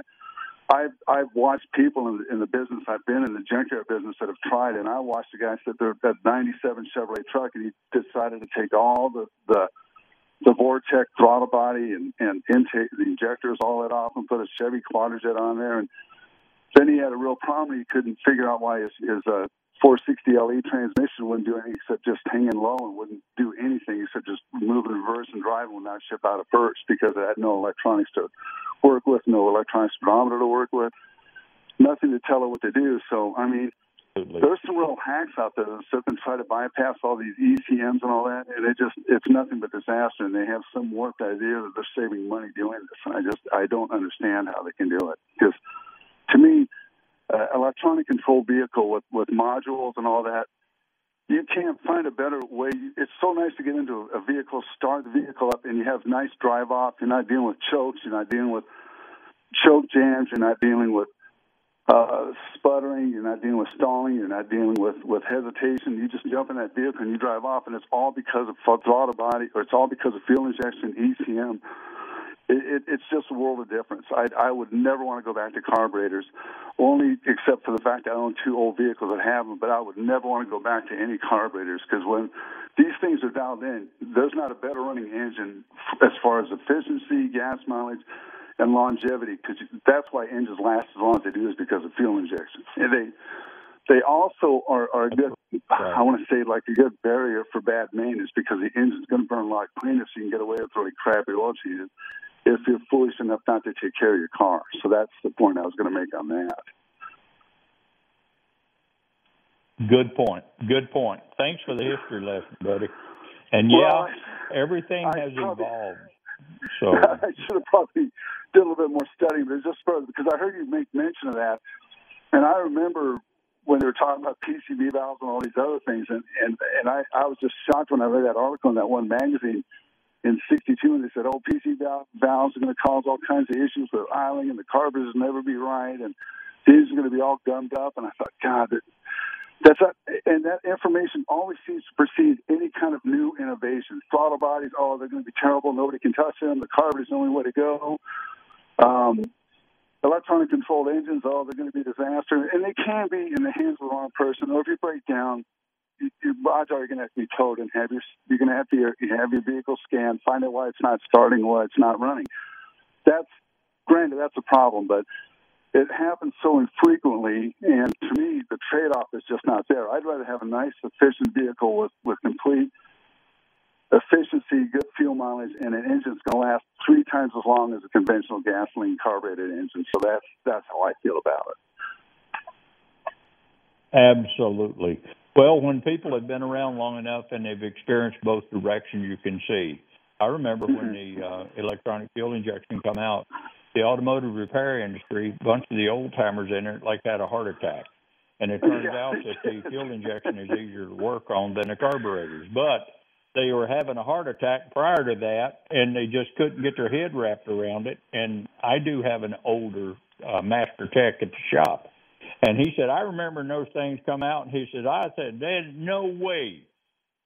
I've I've watched people in, in the business I've been in the junkyard business that have tried, and I watched a guy sit there that '97 Chevrolet truck, and he decided to take all the the the Vortec throttle body and and intake the injectors all that off and put a Chevy Quadrajet on there, and then he had a real problem. He couldn't figure out why his his uh, 460 LE transmission wouldn't do anything except just hanging low and wouldn't do anything except just move in reverse and drive and would not ship out of first because it had no electronics to work with, no electronic speedometer to work with, nothing to tell it what to do. So, I mean, there's some real hacks out there that sit and try to bypass all these ECMs and all that, and it just it's nothing but disaster. And they have some warped idea that they're saving money doing this, and I just I don't understand how they can do it because to me, uh, electronic control vehicle with with modules and all that. You can't find a better way. It's so nice to get into a vehicle, start the vehicle up, and you have nice drive off. You're not dealing with chokes. You're not dealing with choke jams. You're not dealing with uh, sputtering. You're not dealing with stalling. You're not dealing with, with hesitation. You just jump in that vehicle and you drive off, and it's all because of throttle body, or it's all because of fuel injection, ECM. It, it, it's just a world of difference. I, I would never want to go back to carburetors, only except for the fact I own two old vehicles that have them. But I would never want to go back to any carburetors because when these things are dialed in, there's not a better running engine as far as efficiency, gas mileage, and longevity. Because that's why engines last as long as they do is because of fuel injection. And they they also are, are a good, I want to say like a good barrier for bad maintenance because the engine's going to burn a lot cleaner so you can get away with really crappy oil changes if you're foolish enough not to take care of your car. So that's the point I was going to make on that. Good point. Good point. Thanks for the history lesson, buddy. And Well, yeah, everything I has probably- evolved. So I should have probably did a little bit more studying, but it's just for, because I heard you make mention of that, and I remember when they were talking about PCV valves and all these other things, and and and I I was just shocked when I read that article in that one magazine in '62, and they said, oh, PC valves are going to cause all kinds of issues with idling, and the carburetors will never be right, and these are going to be all gummed up, and I thought, God, that, that's not, and that information always seems to precede any kind of new innovation. Throttle bodies, oh, they're going to be terrible. Nobody can touch them. The carburetor's the only way to go. Um, electronic controlled engines, oh, they're going to be a disaster. And they can be in the hands of the wrong person. Or if you break down, you, you, odds are you're going to have to be towed and have your, you're going to have to have your vehicle scanned, find out why it's not starting, why it's not running. That's granted, that's a problem, but it happens so infrequently, and to me, the trade-off is just not there. I'd rather have a nice, efficient vehicle with with complete efficiency, good fuel mileage, and an engine's going to last three times as long as a conventional gasoline carbureted engine. So that's that's how I feel about it. Absolutely. Well, when people have been around long enough and they've experienced both directions, you can see. I remember when the uh, electronic fuel injection come out, the automotive repair industry, a bunch of the old timers in it, like had a heart attack. And it turns out that the fuel injection is easier to work on than the carburetors. But they were having a heart attack prior to that, and they just couldn't get their head wrapped around it. And I do have an older uh, master tech at the shop, and he said, I remember those things come out, and he said, I said, there's no way.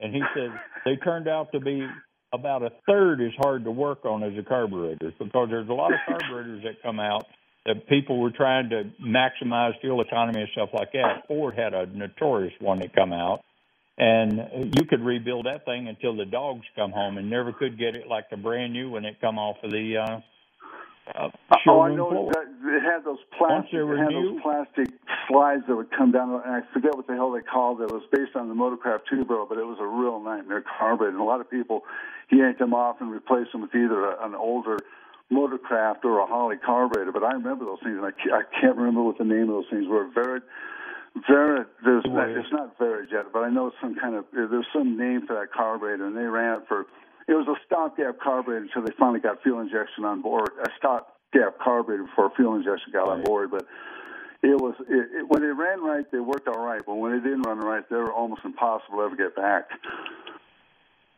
And he said, they turned out to be about a third as hard to work on as the carburetors because there's a lot of carburetors that come out that people were trying to maximize fuel economy and stuff like that. Ford had a notorious one that come out and you could rebuild that thing until the dogs come home and never could get it like the brand new when it come off of the uh uh, oh, I know it had those plastic, it had those plastic slides that would come down, and I forget what the hell they called it. It was based on the Motorcraft two barrel, but it was a real nightmare carburetor. And a lot of people yanked them off and replaced them with either a, an older Motorcraft or a Holley carburetor. But I remember those things, and I, I can't remember what the name of those things were. Very Vera, there's it's not Varajet, but I know some kind of there's some name for that carburetor, and they ran it for. It was a stock stopgap carburetor until they finally got fuel injection on board. A stopgap carburetor before fuel injection got right. on board, but it was it, it, when they ran right, they worked all right, but when it didn't run right, they were almost impossible to ever get back.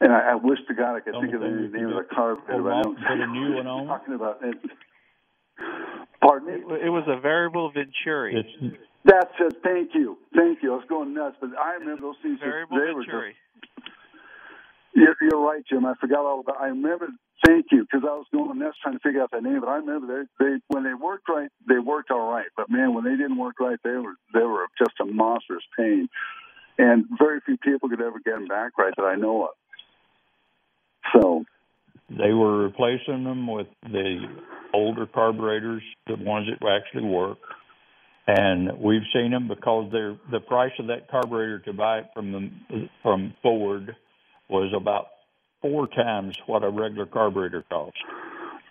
And I, I wish to God I could think of the name of the carburetor. But I don't. Put a new one on. Talking about it. Pardon me. It was a variable Venturi. It's, that's it. Thank you. Thank you. I was going nuts, but I remember those things. Variable they Venturi. Were just, you're, you're right, Jim. I forgot all about. I remember. Thank you, because I was going nuts trying to figure out that name. But I remember they, they when they worked right, they worked all right. But man, when they didn't work right, they were they were just a monstrous pain, and very few people could ever get them back right that I know of. So they were replacing them with the older carburetors, the ones that actually work and we've seen them because they're the price of that carburetor to buy it from the from Ford was about four times what a regular carburetor costs.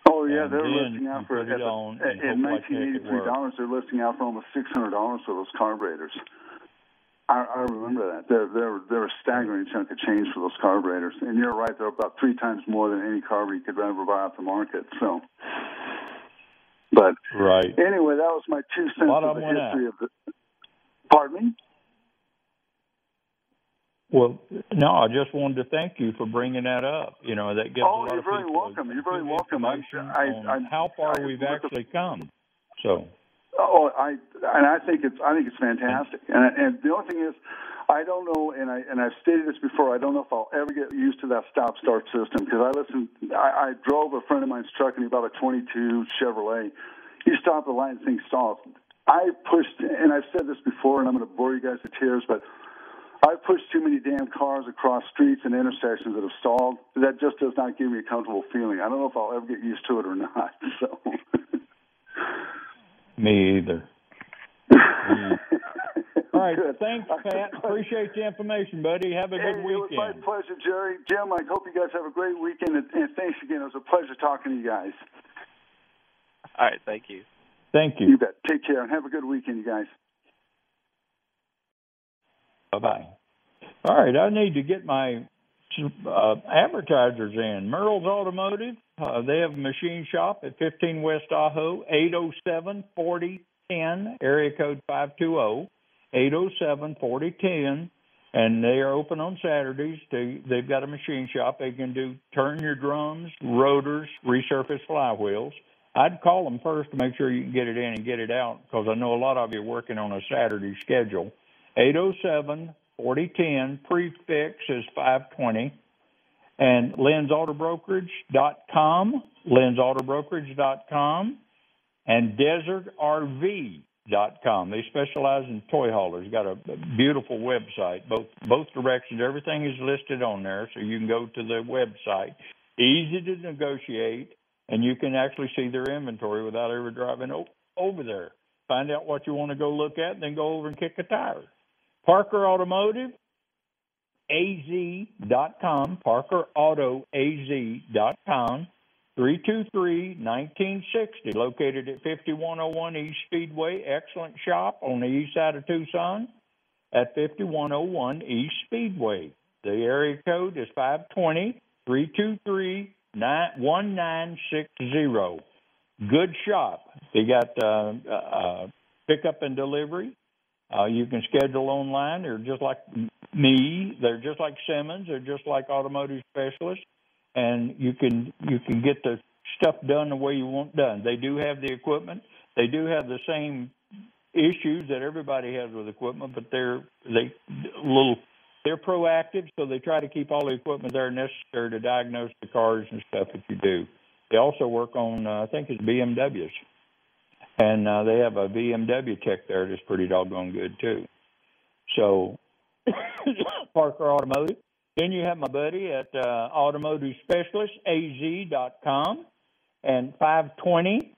Oh yeah, and they're listing out for at, on at, nineteen eighty three dollars. They're listing out for almost six hundred dollars for those carburetors. I, I remember that. They're they're they're a staggering chunk of change for those carburetors. And you're right, they're about three times more than any carburetor you could ever buy off the market. So but right. Anyway, that was my two cents of the history of the. Pardon me. Well, no, I just wanted to thank you for bringing that up. You know, that gives oh, a lot you're of very people welcome. You're very welcome. I, I, I, how far I, we've actually come. So. Oh, I and I think it's I think it's fantastic. And and the only thing is, I don't know, and I and I've stated this before. I don't know if I'll ever get used to that stop start system because I listened. I, I drove a friend of mine's truck and he bought a 22 Chevrolet. He stopped the line, thing stalled. I pushed, and I've said this before, and I'm going to bore you guys to tears, but I've pushed too many damn cars across streets and intersections that have stalled. That just does not give me a comfortable feeling. I don't know if I'll ever get used to it or not. So. me either. Mm. All right. Good. Thanks, Pat. Appreciate the information, buddy. Have a hey, good weekend. It was my pleasure, Jerry. Jim, I hope you guys have a great weekend, and, and thanks again. It was a pleasure talking to you guys. All right. Thank you. Thank you. You bet. Take care and have a good weekend, you guys. Bye bye. All right. I need to get my uh, advertisers in. Merle's Automotive. Uh, they have a machine shop at 15 West Ajo, 807 4010, area code 520. 807 4010 and they are open on Saturdays. They they've got a machine shop. They can do turn your drums, rotors, resurface flywheels. I'd call them first to make sure you can get it in and get it out because I know a lot of you are working on a Saturday schedule. 807 4010 prefix is 520 and lensautoBrokerage.com, lensautoBrokerage.com, and Desert RV dot com. They specialize in toy haulers. Got a beautiful website. Both both directions, everything is listed on there, so you can go to the website. Easy to negotiate, and you can actually see their inventory without ever driving over there. Find out what you want to go look at, then go over and kick a tire. Parker Automotive, parkerautoaz.com, parkerautoaz.com, 323-1960, located at 5101 East Speedway. Excellent shop on the east side of Tucson at 5101 East Speedway. The area code is 520-323-1960. Good shop. They got uh, uh, pickup and delivery. Uh, you can schedule online. They're just like me. They're just like Simmons. They're just like automotive specialists, and you can you can get the stuff done the way you want done. They do have the equipment. They do have the same issues that everybody has with equipment, but they're they little they're proactive, so they try to keep all the equipment there necessary to diagnose the cars and stuff that you do. They also work on uh, I think it's BMWs and uh, they have a BMW tech there that's pretty doggone good too. So Parker Automotive. Then you have my buddy at uh, Automotive Specialist AZ.com and 520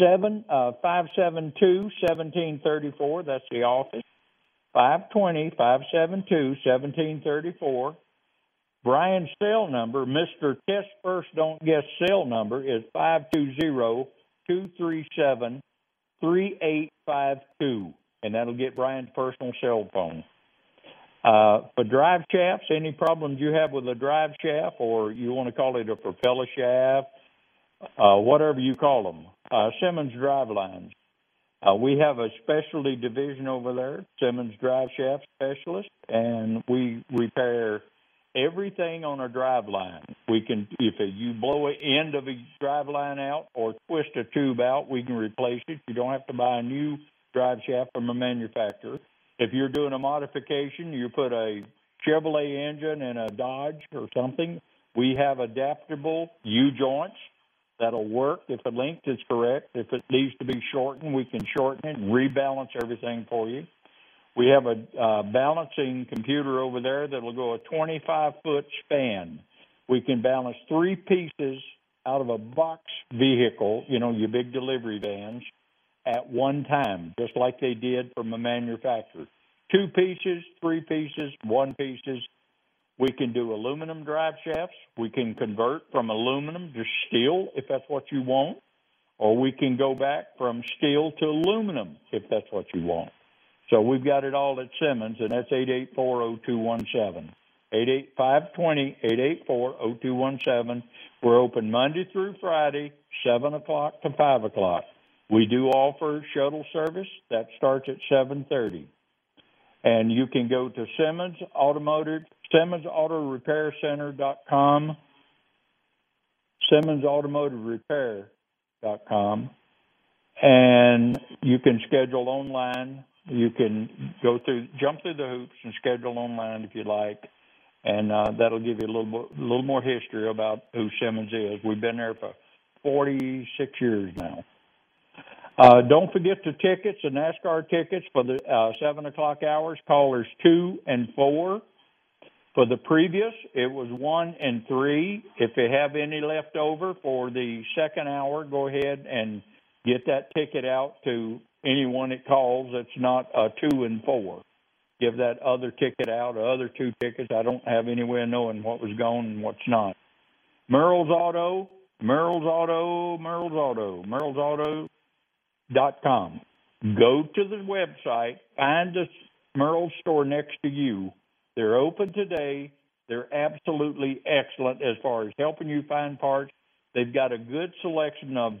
seven uh, 572 1734. That's the office. 520 572 1734. Brian's cell number, Mr. Test First Don't Guess cell number, is 520 237 3852. And that'll get Brian's personal cell phone. Uh, for drive shafts, any problems you have with a drive shaft, or you want to call it a propeller shaft, uh, whatever you call them, uh, Simmons Drive Lines. Uh, we have a specialty division over there, Simmons Drive Shaft Specialist, and we repair everything on a drive line. We can, if you blow an end of a drive line out or twist a tube out, we can replace it. You don't have to buy a new drive shaft from a manufacturer. If you're doing a modification, you put a Chevrolet engine in a Dodge or something, we have adaptable U joints that'll work if the length is correct. If it needs to be shortened, we can shorten it and rebalance everything for you. We have a uh, balancing computer over there that will go a 25 foot span. We can balance three pieces out of a box vehicle, you know, your big delivery vans, at one time, just like they did from a manufacturer. Two pieces, three pieces, one pieces. We can do aluminum drive shafts. We can convert from aluminum to steel if that's what you want, or we can go back from steel to aluminum if that's what you want. So we've got it all at Simmons, and that's 884-0217. 520-884-0217. We're open Monday through Friday, 7 o'clock to 5 o'clock. We do offer shuttle service. That starts at 7.30. And you can go to Simmons Automotive, Simmons Auto Repair Center.com, Simmons Automotive Repair.com, and you can schedule online you can go through, jump through the hoops and schedule online if you like, and uh, that'll give you a little a little more history about who Simmons is. We've been there for 46 years now. Uh, don't forget the tickets, the NASCAR tickets for the uh, seven o'clock hours. Callers two and four. For the previous, it was one and three. If you have any left over for the second hour, go ahead and get that ticket out to anyone that calls that's not a two and four. Give that other ticket out, or other two tickets. I don't have any way of knowing what was gone and what's not. Merle's Auto, Merle's Auto, Merle's Auto, Merle's Auto dot com. Go to the website, find the Merle's store next to you. They're open today. They're absolutely excellent as far as helping you find parts. They've got a good selection of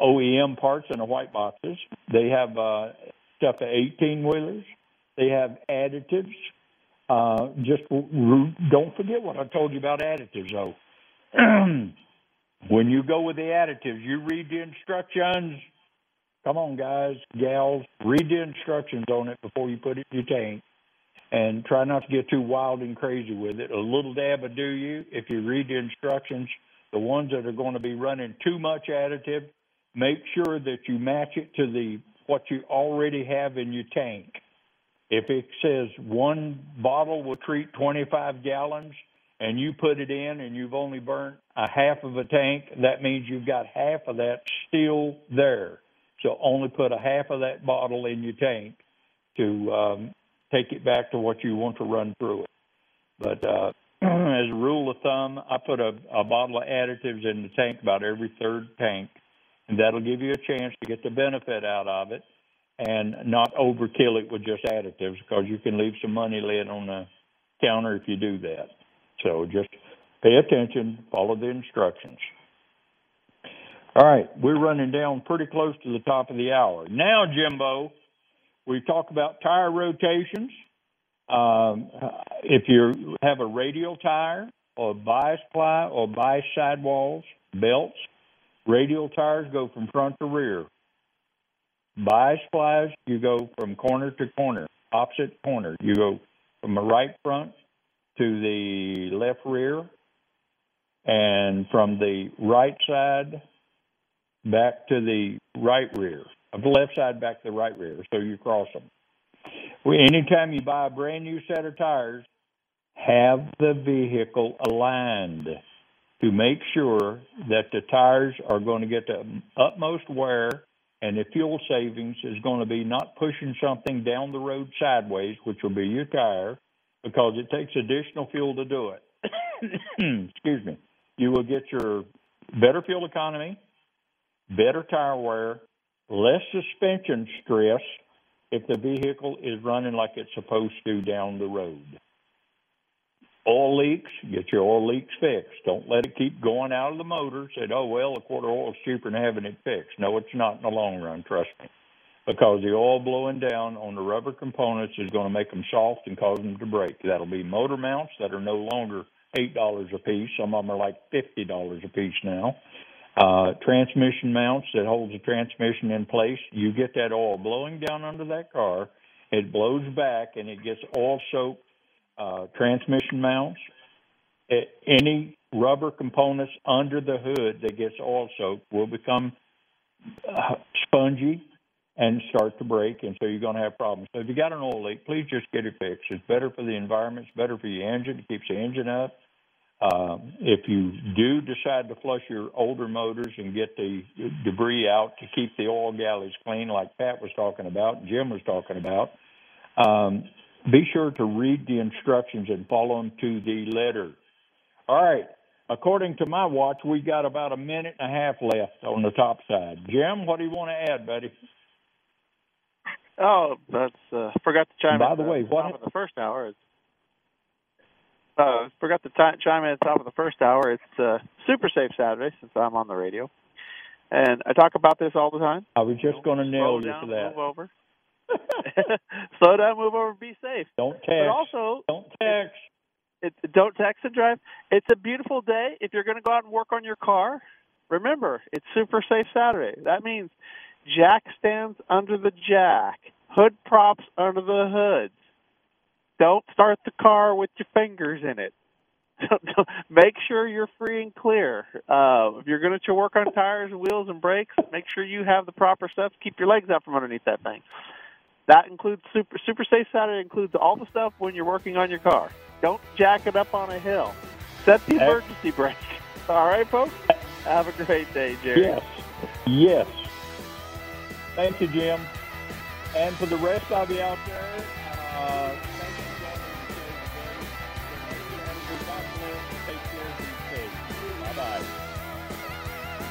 OEM parts in the white boxes. They have uh, stuff for 18 wheelers. They have additives. Uh, just don't forget what I told you about additives, though. when you go with the additives, you read the instructions. Come on, guys, gals, read the instructions on it before you put it in your tank. And try not to get too wild and crazy with it. A little dab will do you if you read the instructions. The ones that are going to be running too much additive, make sure that you match it to the what you already have in your tank. If it says one bottle will treat 25 gallons and you put it in and you've only burnt a half of a tank, that means you've got half of that still there. So only put a half of that bottle in your tank to um, take it back to what you want to run through it. But uh, as a rule of thumb, I put a, a bottle of additives in the tank about every third tank, and that'll give you a chance to get the benefit out of it and not overkill it with just additives because you can leave some money laying on the counter if you do that. So just pay attention, follow the instructions. All right, we're running down pretty close to the top of the hour. Now, Jimbo, we talk about tire rotations. Um, if you have a radial tire or bias ply or bias sidewalls, belts, radial tires go from front to rear. Bias plies, you go from corner to corner, opposite corner. You go from the right front to the left rear, and from the right side back to the right rear, of the left side back to the right rear. So you cross them. Anytime you buy a brand new set of tires, have the vehicle aligned to make sure that the tires are going to get the utmost wear and the fuel savings is going to be not pushing something down the road sideways, which will be your tire, because it takes additional fuel to do it. Excuse me. You will get your better fuel economy, better tire wear, less suspension stress if the vehicle is running like it's supposed to down the road. Oil leaks, get your oil leaks fixed. Don't let it keep going out of the motor. Said, oh, well, a quart of oil is cheaper than having it fixed. No, it's not in the long run, trust me. Because the oil blowing down on the rubber components is going to make them soft and cause them to break. That'll be motor mounts that are no longer $8 a piece. Some of them are like $50 a piece now. Uh, transmission mounts that holds the transmission in place. You get that oil blowing down under that car. It blows back and it gets oil soaked uh, transmission mounts, any rubber components under the hood that gets oil soaked will become uh, spongy and start to break, and so you're going to have problems. So if you got an oil leak, please just get it fixed. It's better for the environment. It's better for your engine. It keeps the engine up. Um, if you do decide to flush your older motors and get the debris out to keep the oil galleys clean, like Pat was talking about, Jim was talking about, um, be sure to read the instructions and follow them to the letter. All right. According to my watch, we got about a minute and a half left on the top side. Jim, what do you want to add, buddy? Oh, that's uh, forgot to chime By in. the way, top what of the first hour? It's, uh, forgot to t- chime in at the top of the first hour. It's uh, Super Safe Saturday since I'm on the radio, and I talk about this all the time. I was just going to nail you down, that. Move over. Slow down, move over, be safe. Don't text. But also, Don't text. it, don't text and drive. It's a beautiful day. If you're going to go out and work on your car, remember it's Super Safe Saturday. That means jack stands under the jack, hood props under the hoods. Don't start the car with your fingers in it. make sure you're free and clear. Uh, if you're going to work on tires, wheels, and brakes, make sure you have the proper stuff. Keep your legs out from underneath that thing. That includes super super safe Saturday includes all the stuff when you're working on your car. Don't jack it up on a hill. Set the emergency brake. All right, folks. Have a great day, Jerry. Yes. Yes. Thank you, Jim. And for the rest of you out there, uh,